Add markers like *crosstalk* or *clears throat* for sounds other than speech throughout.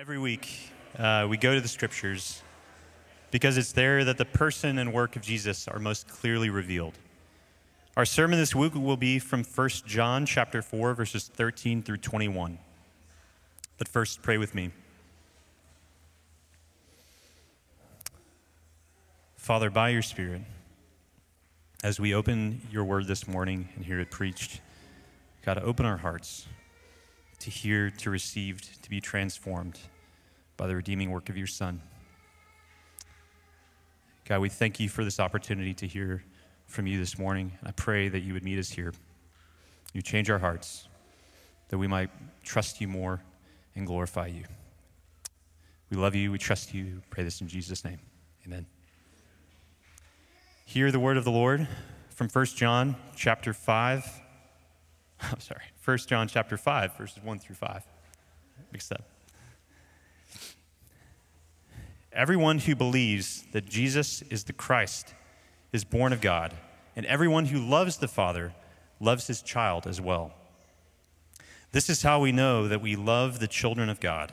Every week, uh, we go to the scriptures because it's there that the person and work of Jesus are most clearly revealed. Our sermon this week will be from 1 John chapter 4 verses 13 through 21. But first, pray with me. Father, by your Spirit, as we open your word this morning and hear it preached, God, open our hearts to hear, to receive, to be transformed by the redeeming work of your Son. God, we thank you for this opportunity to hear from you this morning. I pray that you would meet us here. You change our hearts, that we might trust you more and glorify you. We love you. We trust you. Pray this in Jesus' name. Amen. Hear the word of the Lord from 1 John chapter 5 *laughs* I'm sorry, 1 John chapter 5, verses 1 through 5. Mixed up. Everyone who believes that Jesus is the Christ is born of God, and everyone who loves the Father loves his child as well. This is how we know that we love the children of God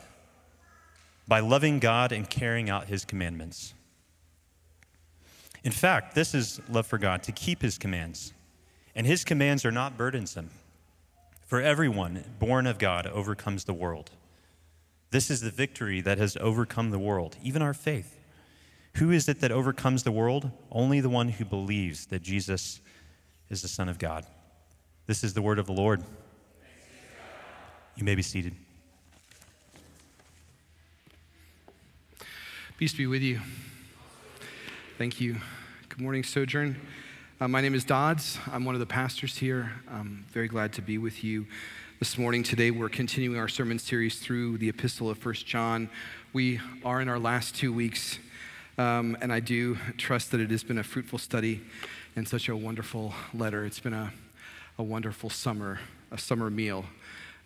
by loving God and carrying out his commandments. In fact, this is love for God, to keep his commands. And his commands are not burdensome. For everyone born of God overcomes the world. This is the victory that has overcome the world, even our faith. Who is it that overcomes the world? Only the one who believes that Jesus is the Son of God. This is the word of the Lord. You may be seated. Peace be with you. Thank you. Good morning, Sojourn. Uh, my name is Dodds. I'm one of the pastors here. I'm very glad to be with you this morning. Today, we're continuing our sermon series through the epistle of First John. We are in our last two weeks, um, and I do trust that it has been a fruitful study and such a wonderful letter. It's been a, a wonderful summer, a summer meal,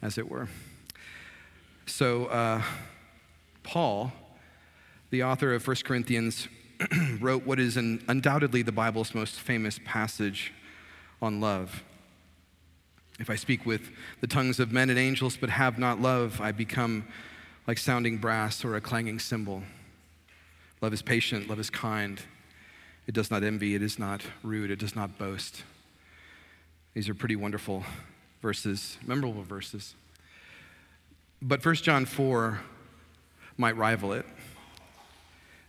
as it were. So, uh, Paul, the author of First Corinthians, *clears throat* wrote what is an, undoubtedly the Bible's most famous passage on love. If I speak with the tongues of men and angels but have not love, I become like sounding brass or a clanging cymbal. Love is patient, love is kind. It does not envy, it is not rude, it does not boast. These are pretty wonderful verses, memorable verses. But 1 John 4 might rival it.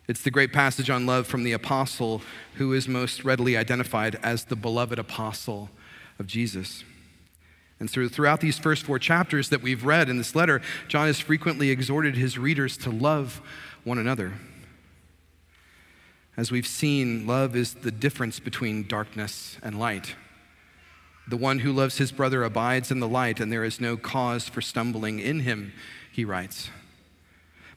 It's the great passage on love from the apostle who is most readily identified as the beloved apostle of Jesus. And through, throughout these first four chapters that we've read in this letter, John has frequently exhorted his readers to love one another. As we've seen, love is the difference between darkness and light. The one who loves his brother abides in the light, and there is no cause for stumbling in him, he writes.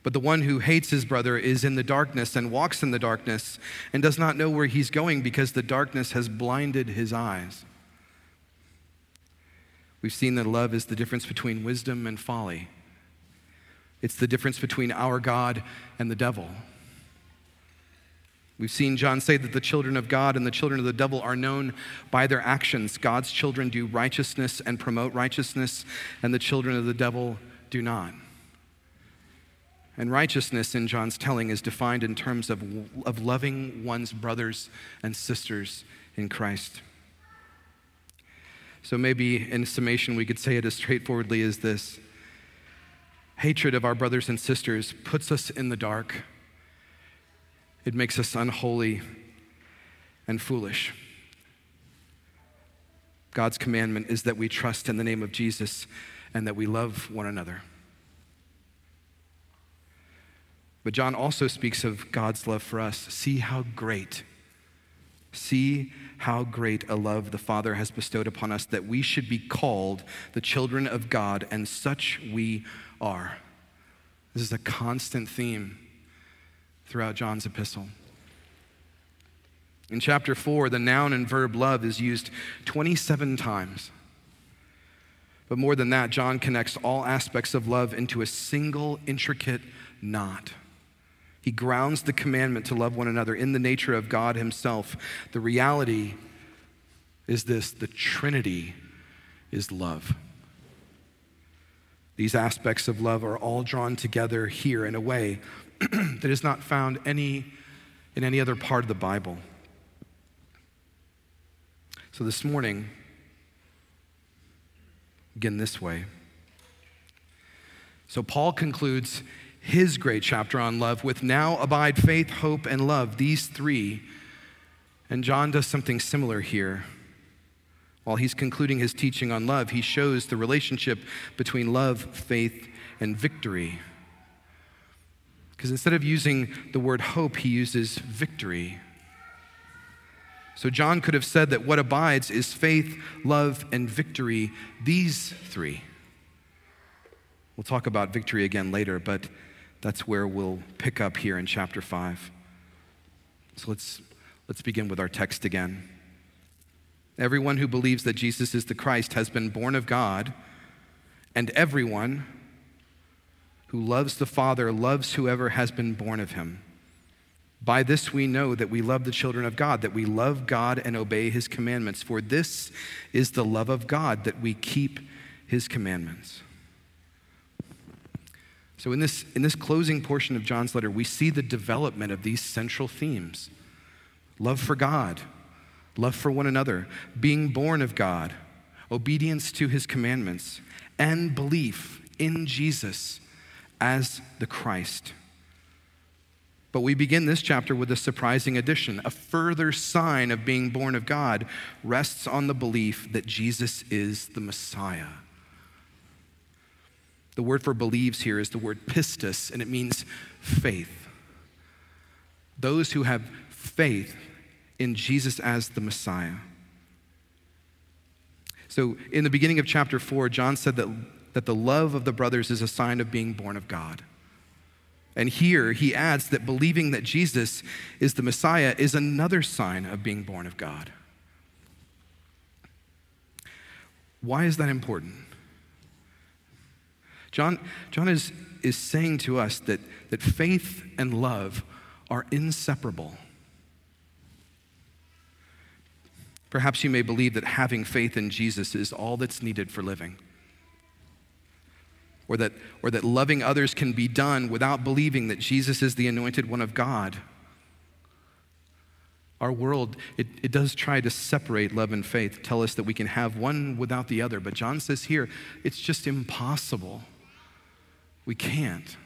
But the one who hates his brother is in the darkness and walks in the darkness and does not know where he's going because the darkness has blinded his eyes. We've seen that love is the difference between wisdom and folly. It's the difference between our God and the devil. We've seen John say that the children of God and the children of the devil are known by their actions. God's children do righteousness and promote righteousness, and the children of the devil do not. And righteousness in John's telling is defined in terms of, of loving one's brothers and sisters in Christ. So maybe in summation, we could say it as straightforwardly as this hatred of our brothers and sisters puts us in the dark, it makes us unholy and foolish. God's commandment is that we trust in the name of Jesus and that we love one another. But John also speaks of God's love for us. See how great, see how great a love the Father has bestowed upon us that we should be called the children of God, and such we are. This is a constant theme throughout John's epistle. In chapter 4, the noun and verb love is used 27 times. But more than that, John connects all aspects of love into a single intricate knot. He grounds the commandment to love one another in the nature of God Himself. The reality is this the Trinity is love. These aspects of love are all drawn together here in a way *clears throat* that is not found any, in any other part of the Bible. So this morning, again, this way. So Paul concludes his great chapter on love with now abide faith, hope, and love, these three. And John does something similar here. While he's concluding his teaching on love, he shows the relationship between love, faith, and victory. Because instead of using the word hope, he uses victory. So John could have said that what abides is faith, love, and victory, these three. We'll talk about victory again later, but that's where we'll pick up here in chapter 5. So let's, let's begin with our text again. Everyone who believes that Jesus is the Christ has been born of God, and everyone who loves the Father loves whoever has been born of him. By this we know that we love the children of God, that we love God and obey his commandments. For this is the love of God, that we keep his commandments. So, in this, in this closing portion of John's letter, we see the development of these central themes love for God, love for one another, being born of God, obedience to his commandments, and belief in Jesus as the Christ. But we begin this chapter with a surprising addition. A further sign of being born of God rests on the belief that Jesus is the Messiah. The word for believes here is the word pistis, and it means faith. Those who have faith in Jesus as the Messiah. So, in the beginning of chapter 4, John said that, that the love of the brothers is a sign of being born of God. And here he adds that believing that Jesus is the Messiah is another sign of being born of God. Why is that important? John, John is, is saying to us that, that faith and love are inseparable. Perhaps you may believe that having faith in Jesus is all that's needed for living. Or that, or that loving others can be done without believing that Jesus is the anointed one of God. Our world, it, it does try to separate love and faith, tell us that we can have one without the other. But John says here, it's just impossible. We can't.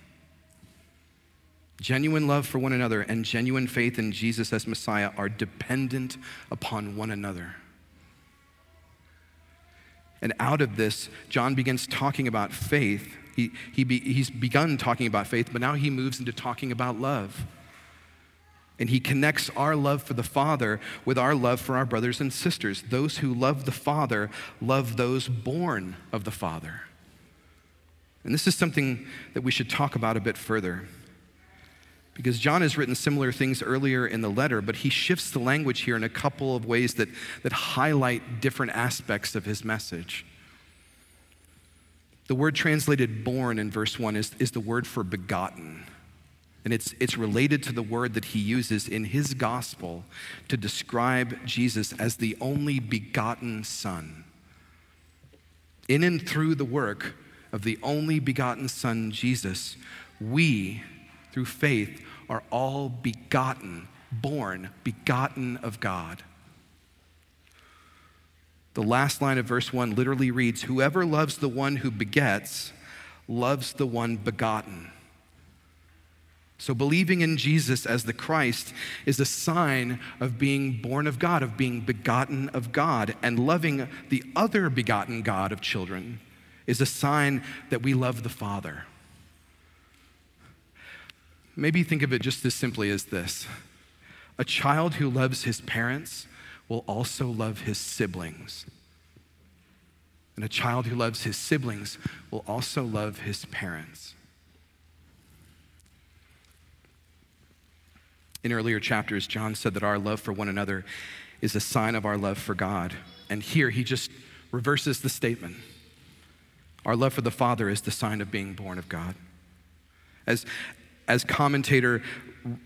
Genuine love for one another and genuine faith in Jesus as Messiah are dependent upon one another. And out of this, John begins talking about faith. He, he be, he's begun talking about faith, but now he moves into talking about love. And he connects our love for the Father with our love for our brothers and sisters. Those who love the Father love those born of the Father. And this is something that we should talk about a bit further. Because John has written similar things earlier in the letter, but he shifts the language here in a couple of ways that, that highlight different aspects of his message. The word translated born in verse 1 is, is the word for begotten. And it's, it's related to the word that he uses in his gospel to describe Jesus as the only begotten Son. In and through the work of the only begotten Son, Jesus, we, through faith, are all begotten, born, begotten of God. The last line of verse 1 literally reads Whoever loves the one who begets loves the one begotten. So, believing in Jesus as the Christ is a sign of being born of God, of being begotten of God, and loving the other begotten God of children is a sign that we love the Father. Maybe think of it just as simply as this a child who loves his parents will also love his siblings. And a child who loves his siblings will also love his parents. In earlier chapters, John said that our love for one another is a sign of our love for God. And here he just reverses the statement. Our love for the Father is the sign of being born of God. As, as commentator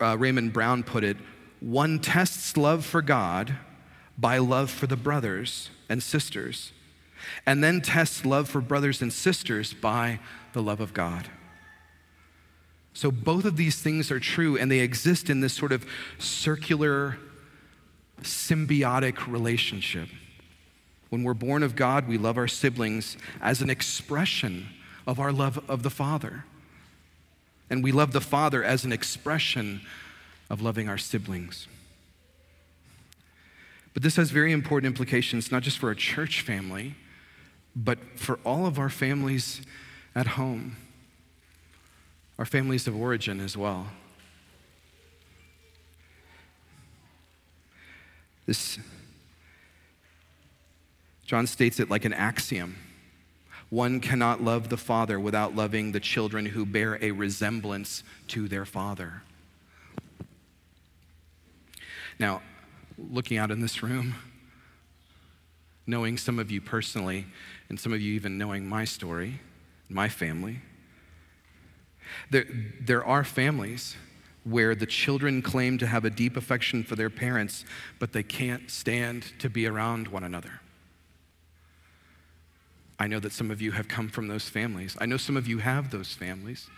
uh, Raymond Brown put it, one tests love for God by love for the brothers and sisters. and then tests love for brothers and sisters by the love of God. So both of these things are true, and they exist in this sort of circular, symbiotic relationship. When we're born of God, we love our siblings as an expression of our love of the Father. And we love the Father as an expression of loving our siblings. But this has very important implications, not just for a church family, but for all of our families at home, our families of origin as well. This, John states it like an axiom. One cannot love the Father without loving the children who bear a resemblance to their Father. Now, looking out in this room, knowing some of you personally, and some of you even knowing my story, my family, there, there are families where the children claim to have a deep affection for their parents, but they can't stand to be around one another. I know that some of you have come from those families. I know some of you have those families.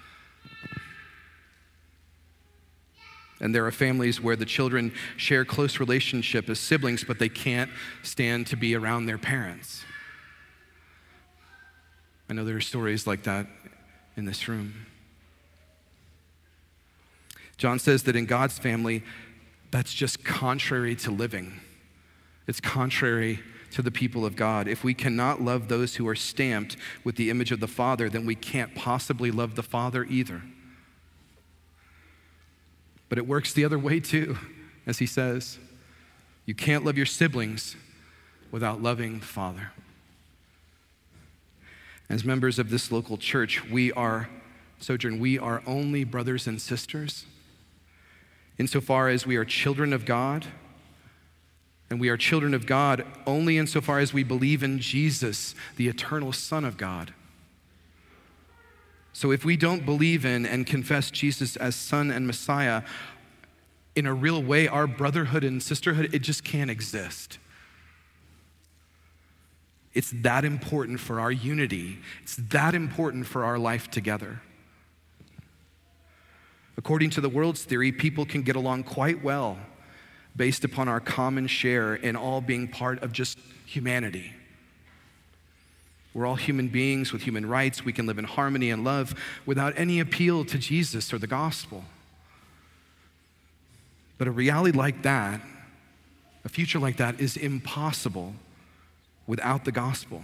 And there are families where the children share close relationship as siblings, but they can't stand to be around their parents. I know there are stories like that in this room. John says that in God's family, that's just contrary to living. It's contrary to the people of God. If we cannot love those who are stamped with the image of the Father, then we can't possibly love the Father either. But it works the other way too, as he says. You can't love your siblings without loving the Father. As members of this local church, we are, Sojourn, we are only brothers and sisters insofar as we are children of God. And we are children of God only insofar as we believe in Jesus, the eternal Son of God. So if we don't believe in and confess Jesus as Son and Messiah, in a real way, our brotherhood and sisterhood, it just can't exist. It's that important for our unity. It's that important for our life together. According to the world's theory, people can get along quite well based upon our common share in all being part of just humanity. We're all human beings with human rights. We can live in harmony and love without any appeal to Jesus or the gospel. But a reality like that, a future like that, is impossible without the gospel.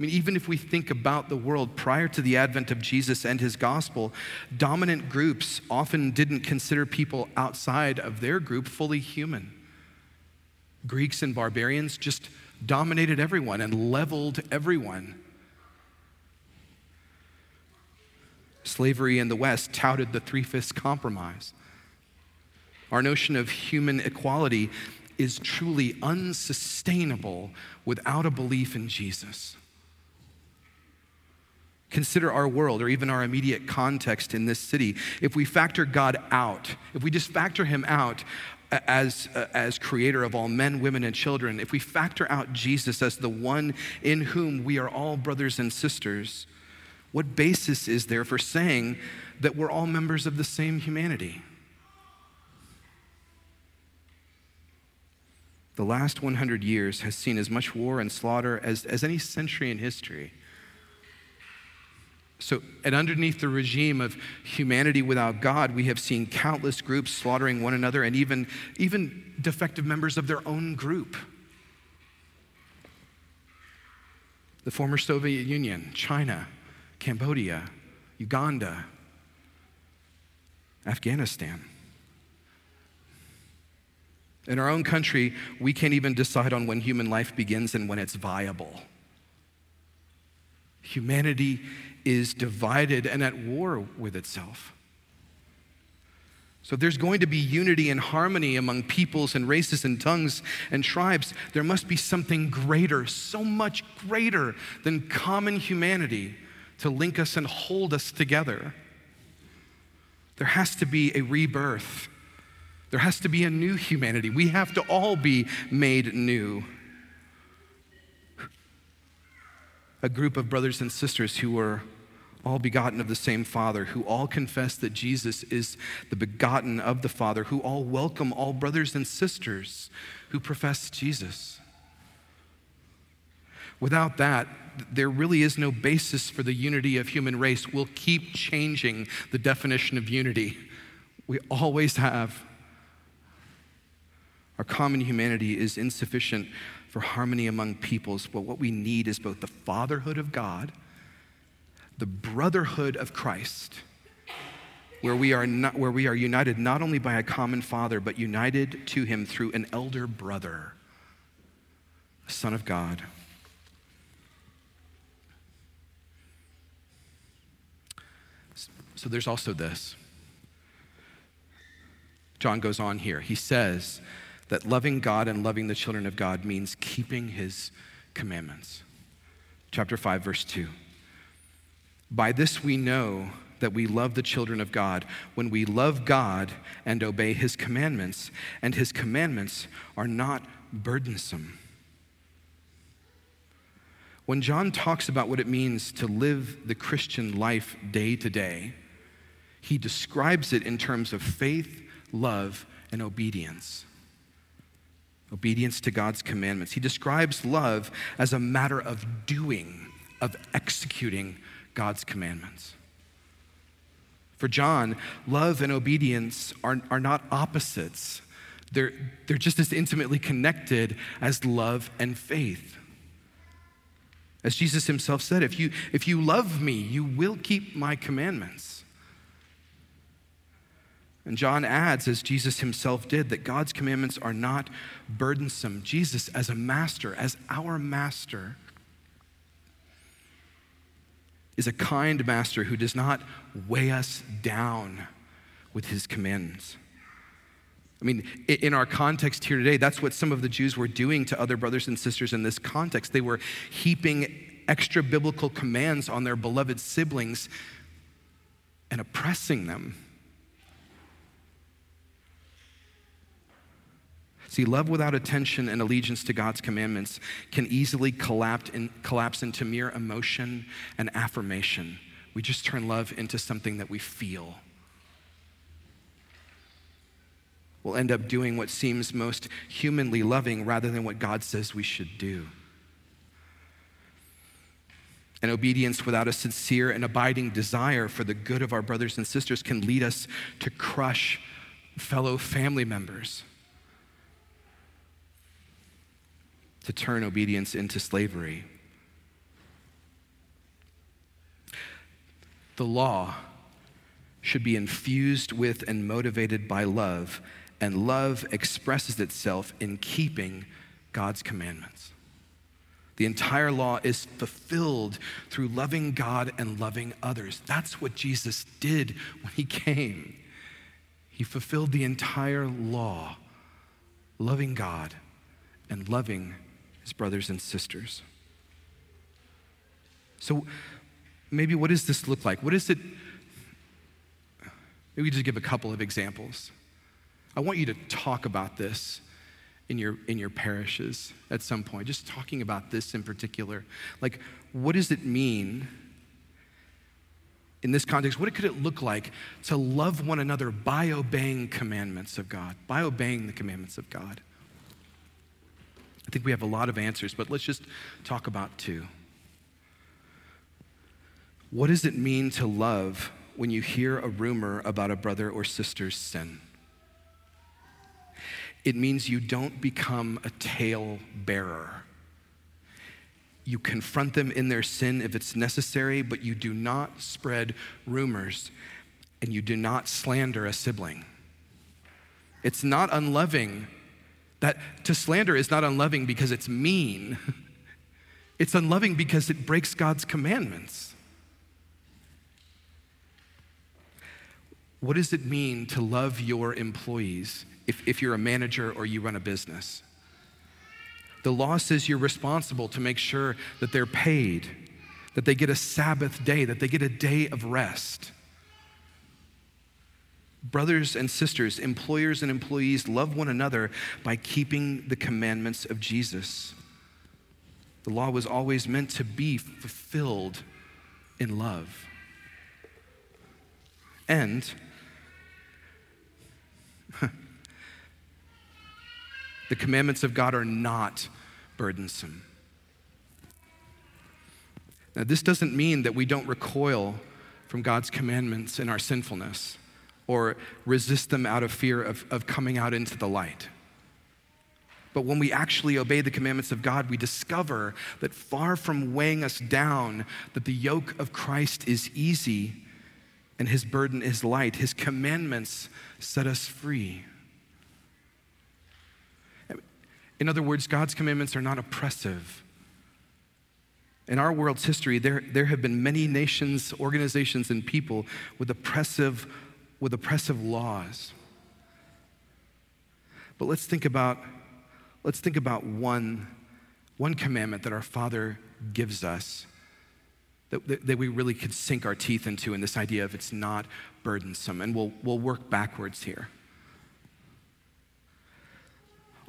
I mean, even if we think about the world prior to the advent of Jesus and his gospel, dominant groups often didn't consider people outside of their group fully human. Greeks and barbarians just dominated everyone and leveled everyone. Slavery in the West touted the three fifths compromise. Our notion of human equality is truly unsustainable without a belief in Jesus. Consider our world or even our immediate context in this city. If we factor God out, if we just factor him out as, uh, as creator of all men, women, and children, if we factor out Jesus as the one in whom we are all brothers and sisters, what basis is there for saying that we're all members of the same humanity? the last 100 years has seen as much war and slaughter as, as any century in history. So, and underneath the regime of humanity without God, we have seen countless groups slaughtering one another and even, even defective members of their own group. The former Soviet Union, China, Cambodia, Uganda, Afghanistan. In our own country, we can't even decide on when human life begins and when it's viable. Humanity is divided and at war with itself. So, there's going to be unity and harmony among peoples and races and tongues and tribes, there must be something greater, so much greater than common humanity to link us and hold us together. There has to be a rebirth. There has to be a new humanity. We have to all be made new. A group of brothers and sisters who were all begotten of the same Father, who all confess that Jesus is the begotten of the Father, who all welcome all brothers and sisters who profess Jesus. Without that, there really is no basis for the unity of human race. We'll keep changing the definition of unity. We always have. Our common humanity is insufficient for harmony among peoples, but what we need is both the fatherhood of God, the brotherhood of Christ, where we are, not, where we are united not only by a common father, but united to him through an elder brother, a son of God. So there's also this. John goes on here. He says that loving God and loving the children of God means keeping his commandments. Chapter 5, verse 2. By this we know that we love the children of God when we love God and obey his commandments, and his commandments are not burdensome. When John talks about what it means to live the Christian life day to day, he describes it in terms of faith, love, and obedience. Obedience to God's commandments. He describes love as a matter of doing, of executing God's commandments. For John, love and obedience are, are not opposites, they're, they're just as intimately connected as love and faith. As Jesus himself said, if you, if you love me, you will keep my commandments. And John adds, as Jesus himself did, that God's commandments are not burdensome. Jesus, as a master, as our master, is a kind master who does not weigh us down with his commandments. I mean, in our context here today, that's what some of the Jews were doing to other brothers and sisters in this context. They were heaping extra biblical commands on their beloved siblings and oppressing them. See, love without attention and allegiance to God's commandments can easily collapse, in, collapse into mere emotion and affirmation. We just turn love into something that we feel. We'll end up doing what seems most humanly loving rather than what God says we should do. And obedience without a sincere and abiding desire for the good of our brothers and sisters can lead us to crush fellow family members to turn obedience into slavery. The law should be infused with and motivated by love, and love expresses itself in keeping God's commandments. The entire law is fulfilled through loving God and loving others. That's what Jesus did when he came. He fulfilled the entire law, loving God and loving his brothers and sisters. So, maybe what does this look like? What is it? Maybe just give a couple of examples. I want you to talk about this in your in your parishes at some point. Just talking about this in particular. Like, what does it mean in this context? What could it look like to love one another by obeying commandments of God, by obeying the commandments of God? I think we have a lot of answers, but let's just talk about two. What does it mean to love when you hear a rumor about a brother or sister's sin? It means you don't become a tale bearer. You confront them in their sin if it's necessary, but you do not spread rumors and you do not slander a sibling. It's not unloving that to slander is not unloving because it's mean, *laughs* it's unloving because it breaks God's commandments. What does it mean to love your employees if, if you're a manager or you run a business? The law says you're responsible to make sure that they're paid, that they get a Sabbath day, that they get a day of rest. Brothers and sisters, employers and employees, love one another by keeping the commandments of Jesus. The law was always meant to be fulfilled in love. And *laughs* the commandments of God are not burdensome. Now, this doesn't mean that we don't recoil from God's commandments in our sinfulness or resist them out of fear of, of coming out into the light. But when we actually obey the commandments of God, we discover that far from weighing us down, that the yoke of Christ is easy and his burden is light. His commandments set us free. In other words, God's commandments are not oppressive. In our world's history, there, there have been many nations, organizations, and people with oppressive, with oppressive laws. But let's think about, let's think about one, one commandment that our Father gives us that, that, that we really could sink our teeth into in this idea of it's not burdensome. And we'll, we'll work backwards here.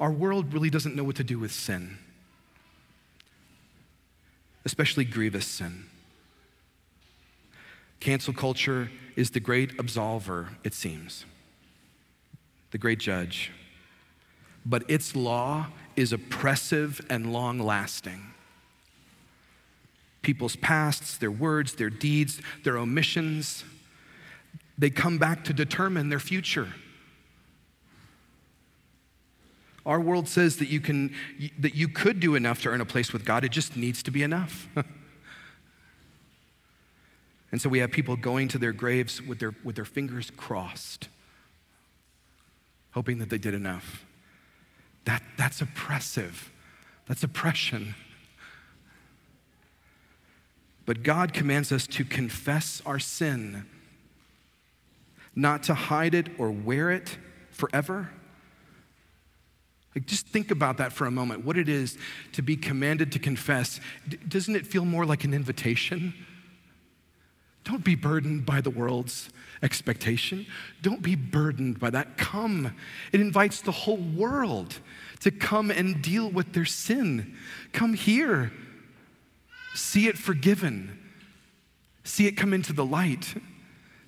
Our world really doesn't know what to do with sin especially grievous sin. Cancel culture is the great absolver, it seems, the great judge. But its law is oppressive and long lasting. People's pasts, their words, their deeds, their omissions, they come back to determine their future. Our world says that you, can, that you could do enough to earn a place with God, it just needs to be enough. *laughs* and so we have people going to their graves with their, with their fingers crossed, hoping that they did enough. That, that's oppressive, that's oppression. But God commands us to confess our sin, not to hide it or wear it forever like, just think about that for a moment what it is to be commanded to confess. D- doesn't it feel more like an invitation? Don't be burdened by the world's expectation. Don't be burdened by that. Come. It invites the whole world to come and deal with their sin. Come here. See it forgiven. See it come into the light.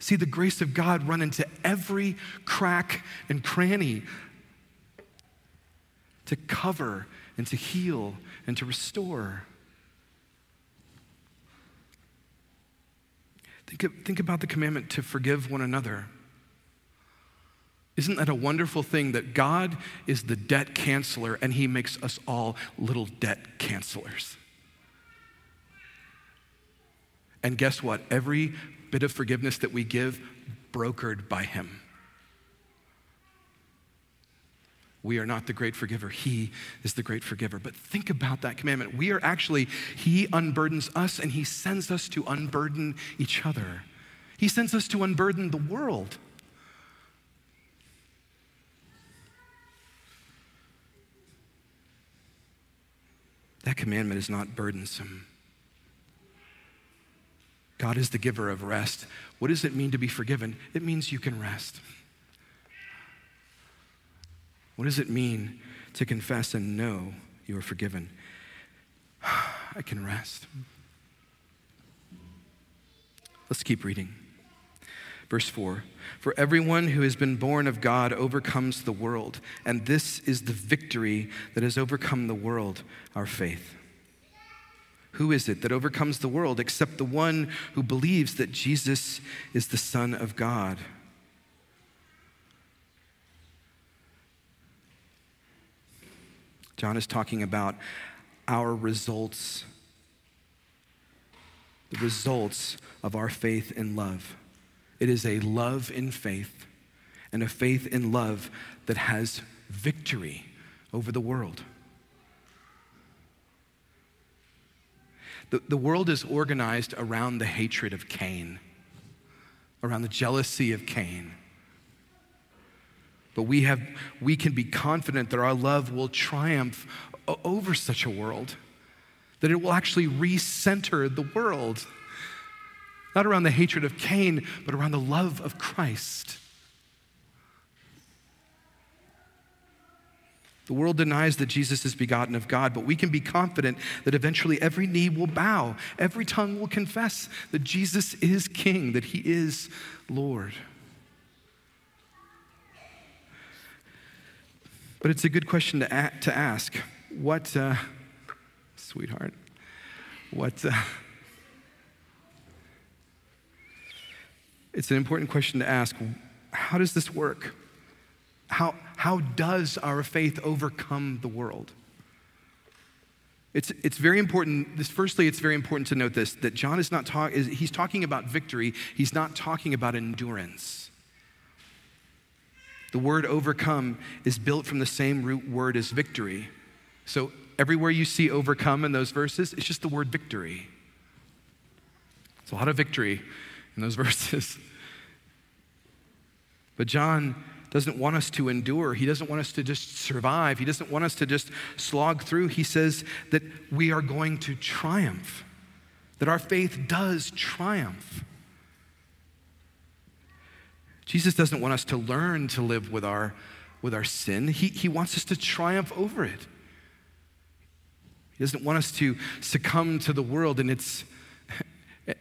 See the grace of God run into every crack and cranny to cover and to heal and to restore. Think, think about the commandment to forgive one another. Isn't that a wonderful thing that God is the debt canceller and he makes us all little debt cancelers? And guess what? Every bit of forgiveness that we give, brokered by him. We are not the great forgiver. He is the great forgiver. But think about that commandment. We are actually, He unburdens us and He sends us to unburden each other. He sends us to unburden the world. That commandment is not burdensome. God is the giver of rest. What does it mean to be forgiven? It means you can rest. What does it mean to confess and know you are forgiven? *sighs* I can rest. Let's keep reading. Verse 4 For everyone who has been born of God overcomes the world, and this is the victory that has overcome the world, our faith. Who is it that overcomes the world except the one who believes that Jesus is the Son of God? John is talking about our results, the results of our faith and love. It is a love in faith and a faith in love that has victory over the world. The, the world is organized around the hatred of Cain, around the jealousy of Cain. But we, have, we can be confident that our love will triumph over such a world, that it will actually recenter the world, not around the hatred of Cain, but around the love of Christ. The world denies that Jesus is begotten of God, but we can be confident that eventually every knee will bow, every tongue will confess that Jesus is King, that He is Lord. But it's a good question to, a- to ask. What, uh, sweetheart, what, uh, it's an important question to ask. How does this work? How, how does our faith overcome the world? It's, it's very important. This, firstly, it's very important to note this that John is not talking, he's talking about victory, he's not talking about endurance. The word overcome is built from the same root word as victory. So everywhere you see overcome in those verses, it's just the word victory. It's a lot of victory in those *laughs* verses. But John doesn't want us to endure. He doesn't want us to just survive. He doesn't want us to just slog through. He says that we are going to triumph, that our faith does triumph. Jesus doesn't want us to learn to live with our, with our sin, he, he wants us to triumph over it. He doesn't want us to succumb to the world and its *laughs*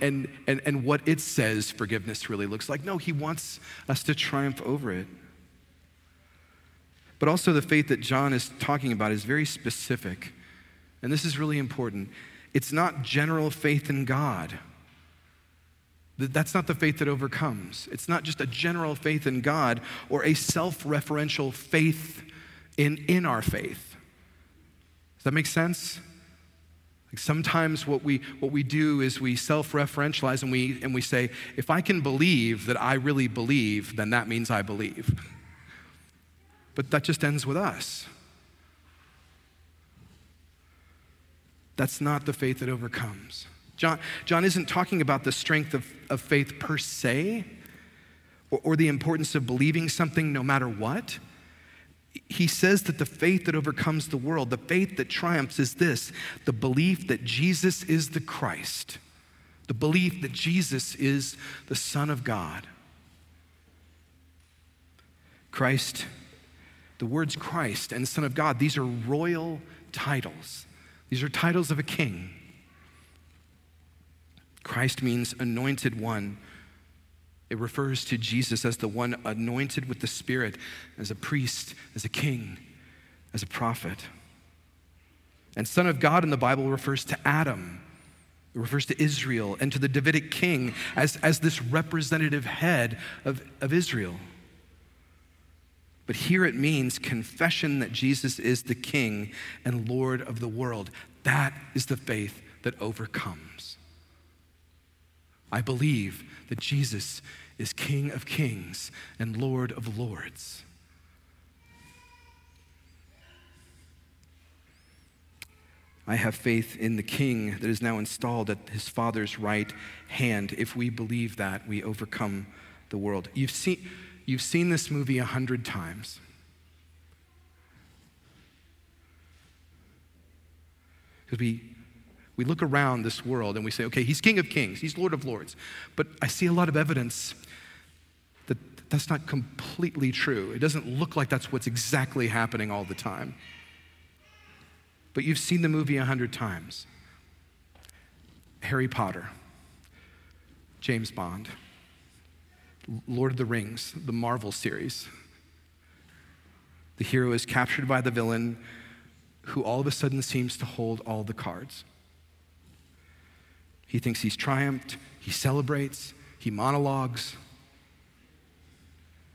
and, and, and what it says forgiveness really looks like. No, he wants us to triumph over it. But also, the faith that John is talking about is very specific. And this is really important. It's not general faith in God. That's not the faith that overcomes. It's not just a general faith in God or a self referential faith in, in our faith. Does that make sense? Like sometimes what we, what we do is we self referentialize and we, and we say, if I can believe that I really believe, then that means I believe. But that just ends with us. That's not the faith that overcomes. John, John isn't talking about the strength of, of faith per se or, or the importance of believing something no matter what he says that the faith that overcomes the world, the faith that triumphs, is this the belief that Jesus is the Christ, the belief that Jesus is the Son of God. Christ, the words Christ and Son of God, these are royal titles. These are titles of a king. Christ means anointed one it refers to Jesus as the one anointed with the Spirit, as a priest, as a king, as a prophet. And Son of God in the Bible refers to Adam. It refers to Israel and to the Davidic king as, as this representative head of, of Israel. But here it means confession that Jesus is the king and Lord of the world. That is the faith that overcomes. I believe that Jesus is King of kings and Lord of lords. I have faith in the king that is now installed at his father's right hand. If we believe that, we overcome the world. You've seen, you've seen this movie a hundred times. Because we, we look around this world and we say, okay, he's King of Kings, he's Lord of Lords. But I see a lot of evidence that that's not completely true. It doesn't look like that's what's exactly happening all the time. But you've seen the movie a hundred times Harry Potter, James Bond, Lord of the Rings, the Marvel series. The hero is captured by the villain who all of a sudden seems to hold all the cards. He thinks he's triumphed, he celebrates, he monologues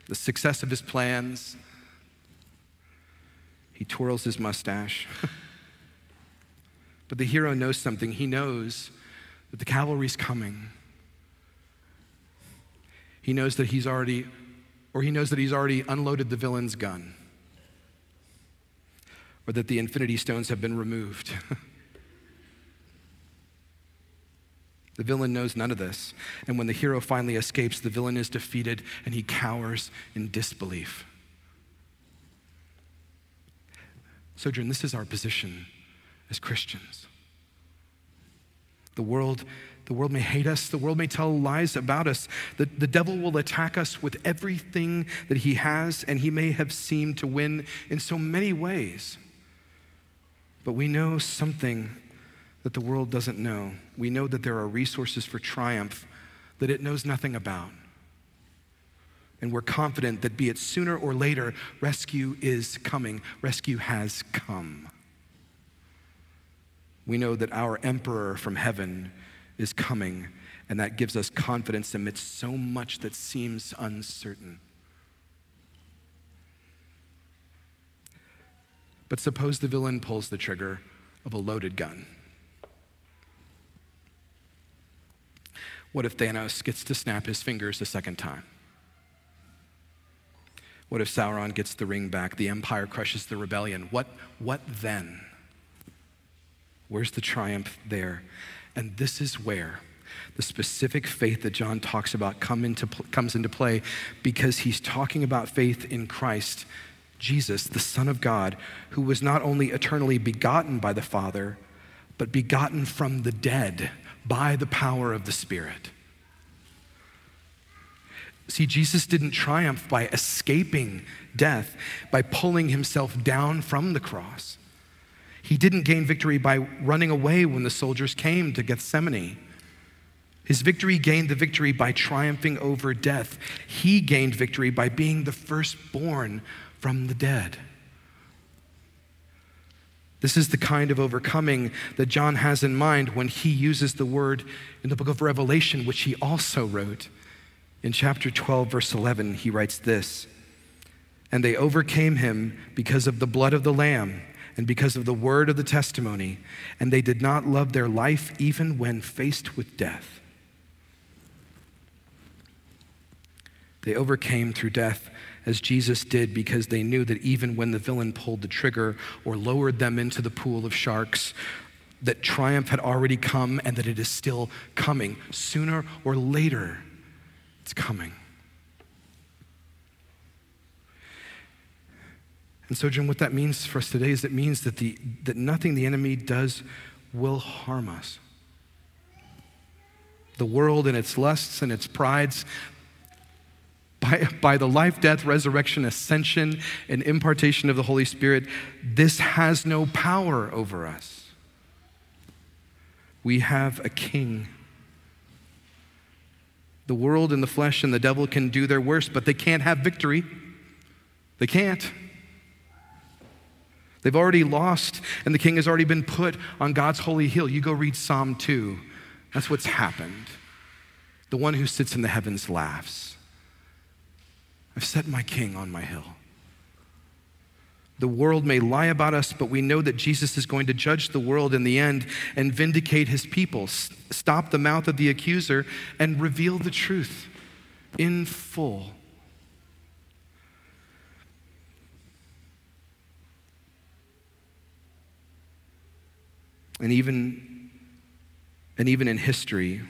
the success of his plans. He twirls his mustache. *laughs* but the hero knows something. He knows that the cavalry's coming. He knows that he's already, or he knows that he's already unloaded the villain's gun, or that the infinity stones have been removed. *laughs* The villain knows none of this. And when the hero finally escapes, the villain is defeated and he cowers in disbelief. Sojourn, this is our position as Christians. The world The world may hate us. The world may tell lies about us. The, the devil will attack us with everything that he has, and he may have seemed to win in so many ways. But we know something that the world doesn't know. We know that there are resources for triumph that it knows nothing about. And we're confident that be it sooner or later, rescue is coming. Rescue has come. We know that our emperor from heaven is coming, and that gives us confidence amidst so much that seems uncertain. But suppose the villain pulls the trigger of a loaded gun. What if Thanos gets to snap his fingers a second time? What if Sauron gets the ring back? The Empire crushes the rebellion. What, what then? Where's the triumph there? And this is where the specific faith that John talks about come into, comes into play because he's talking about faith in Christ, Jesus, the Son of God, who was not only eternally begotten by the Father, but begotten from the dead by the power of the Spirit. See, Jesus didn't triumph by escaping death, by pulling himself down from the cross. He didn't gain victory by running away when the soldiers came to Gethsemane. His victory gained the victory by triumphing over death. He gained victory by being the firstborn from the dead. This is the kind of overcoming that John has in mind when he uses the word in the book of Revelation, which he also wrote. In chapter 12, verse 11, he writes this And they overcame him because of the blood of the Lamb and because of the word of the testimony, and they did not love their life even when faced with death. They overcame through death as Jesus did because they knew that even when the villain pulled the trigger or lowered them into the pool of sharks, that triumph had already come and that it is still coming. Sooner or later, it's coming. And so, Jim, what that means for us today is it means that, the, that nothing the enemy does will harm us. The world and its lusts and its prides, by, by the life, death, resurrection, ascension, and impartation of the Holy Spirit, this has no power over us. We have a king. The world and the flesh and the devil can do their worst, but they can't have victory. They can't. They've already lost, and the king has already been put on God's holy hill. You go read Psalm 2. That's what's happened. The one who sits in the heavens laughs. I've set my king on my hill. The world may lie about us, but we know that Jesus is going to judge the world in the end and vindicate his people, stop the mouth of the accuser, and reveal the truth in full. And even, and even in history,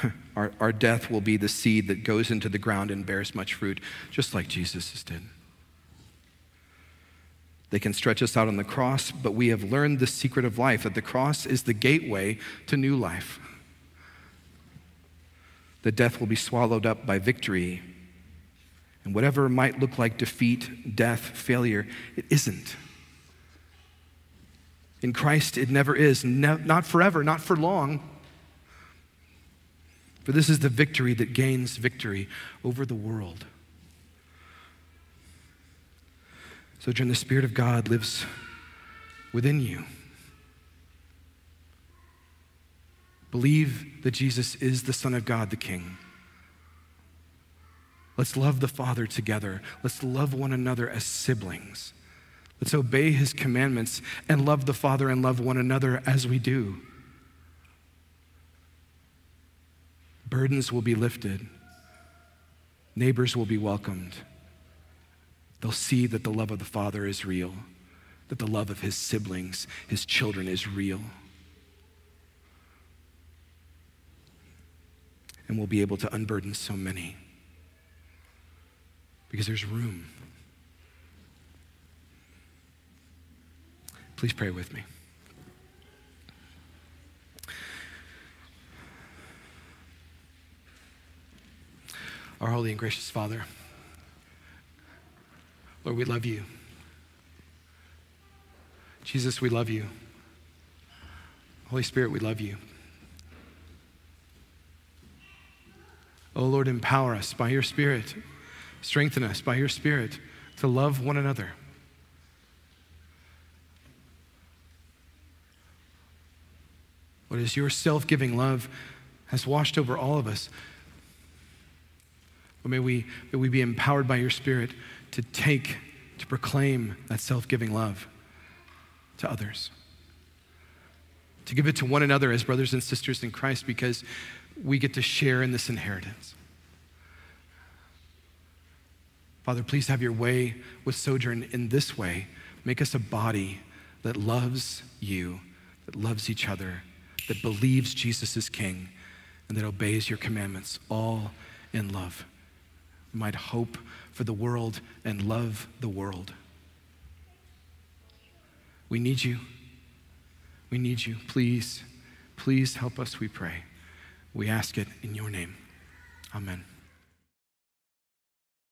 *laughs* our, our death will be the seed that goes into the ground and bears much fruit, just like Jesus did. They can stretch us out on the cross, but we have learned the secret of life that the cross is the gateway to new life. That death will be swallowed up by victory. And whatever might look like defeat, death, failure, it isn't. In Christ, it never is. Ne- not forever, not for long. For this is the victory that gains victory over the world. Sojourn, the Spirit of God lives within you. Believe that Jesus is the Son of God, the King. Let's love the Father together. Let's love one another as siblings. Let's obey his commandments and love the Father and love one another as we do. Burdens will be lifted, neighbors will be welcomed. They'll see that the love of the Father is real, that the love of his siblings, his children, is real. And we'll be able to unburden so many because there's room. Please pray with me. Our holy and gracious Father, Lord, we love you. Jesus, we love you. Holy Spirit, we love you. Oh Lord, empower us by your Spirit. Strengthen us by your Spirit to love one another. What is your self giving love has washed over all of us. But may we, may we be empowered by your Spirit to take, to proclaim that self giving love to others. To give it to one another as brothers and sisters in Christ because we get to share in this inheritance. Father, please have your way with Sojourn in this way. Make us a body that loves you, that loves each other, that believes Jesus is King, and that obeys your commandments, all in love. We might hope for the world and love the world. We need you. We need you. Please, please help us, we pray. We ask it in your name. Amen.